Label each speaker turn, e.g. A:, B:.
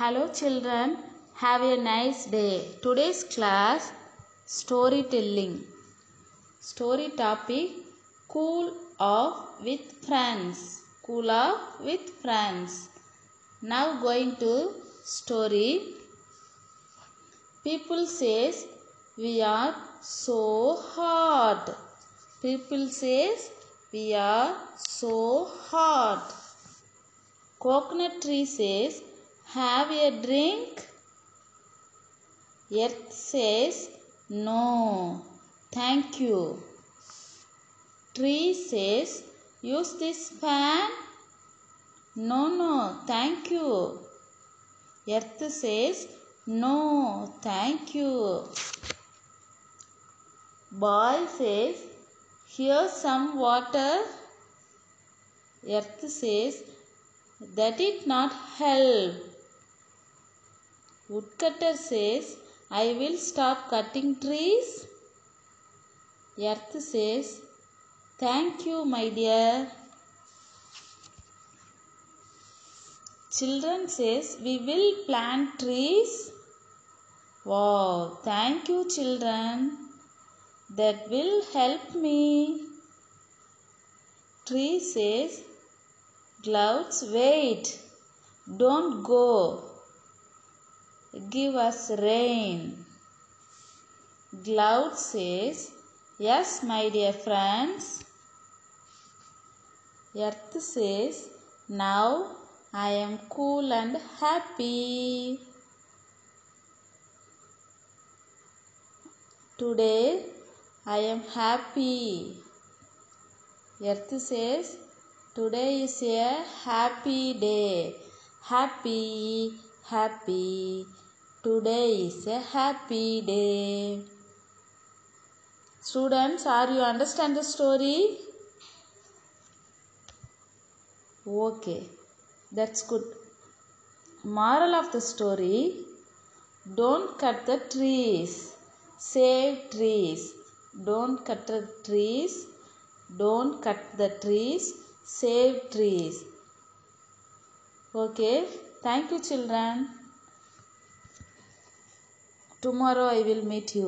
A: Hello children, have a nice day. Today's class storytelling. Story topic Cool off with friends. Cool off with friends. Now going to story. People says we are so hot. People says we are so hot. Coconut tree says have a drink. Earth says no. Thank you. Tree says use this fan. No, no, thank you. Earth says no, thank you. Boy says here's some water. Earth says that did not help. Woodcutter says I will stop cutting trees. Earth says thank you my dear. Children says we will plant trees. Wow, thank you children. That will help me. Tree says clouds wait. Don't go. Give us rain. Cloud says yes my dear friends. Earth says now I am cool and happy. Today I am happy. Earth says today is a happy day. Happy, happy. Today is a happy day. Students, are you understand the story? Okay, that's good. Moral of the story Don't cut the trees, save trees. Don't cut the trees, don't cut the trees, save trees. Okay, thank you, children. Tomorrow I will meet you.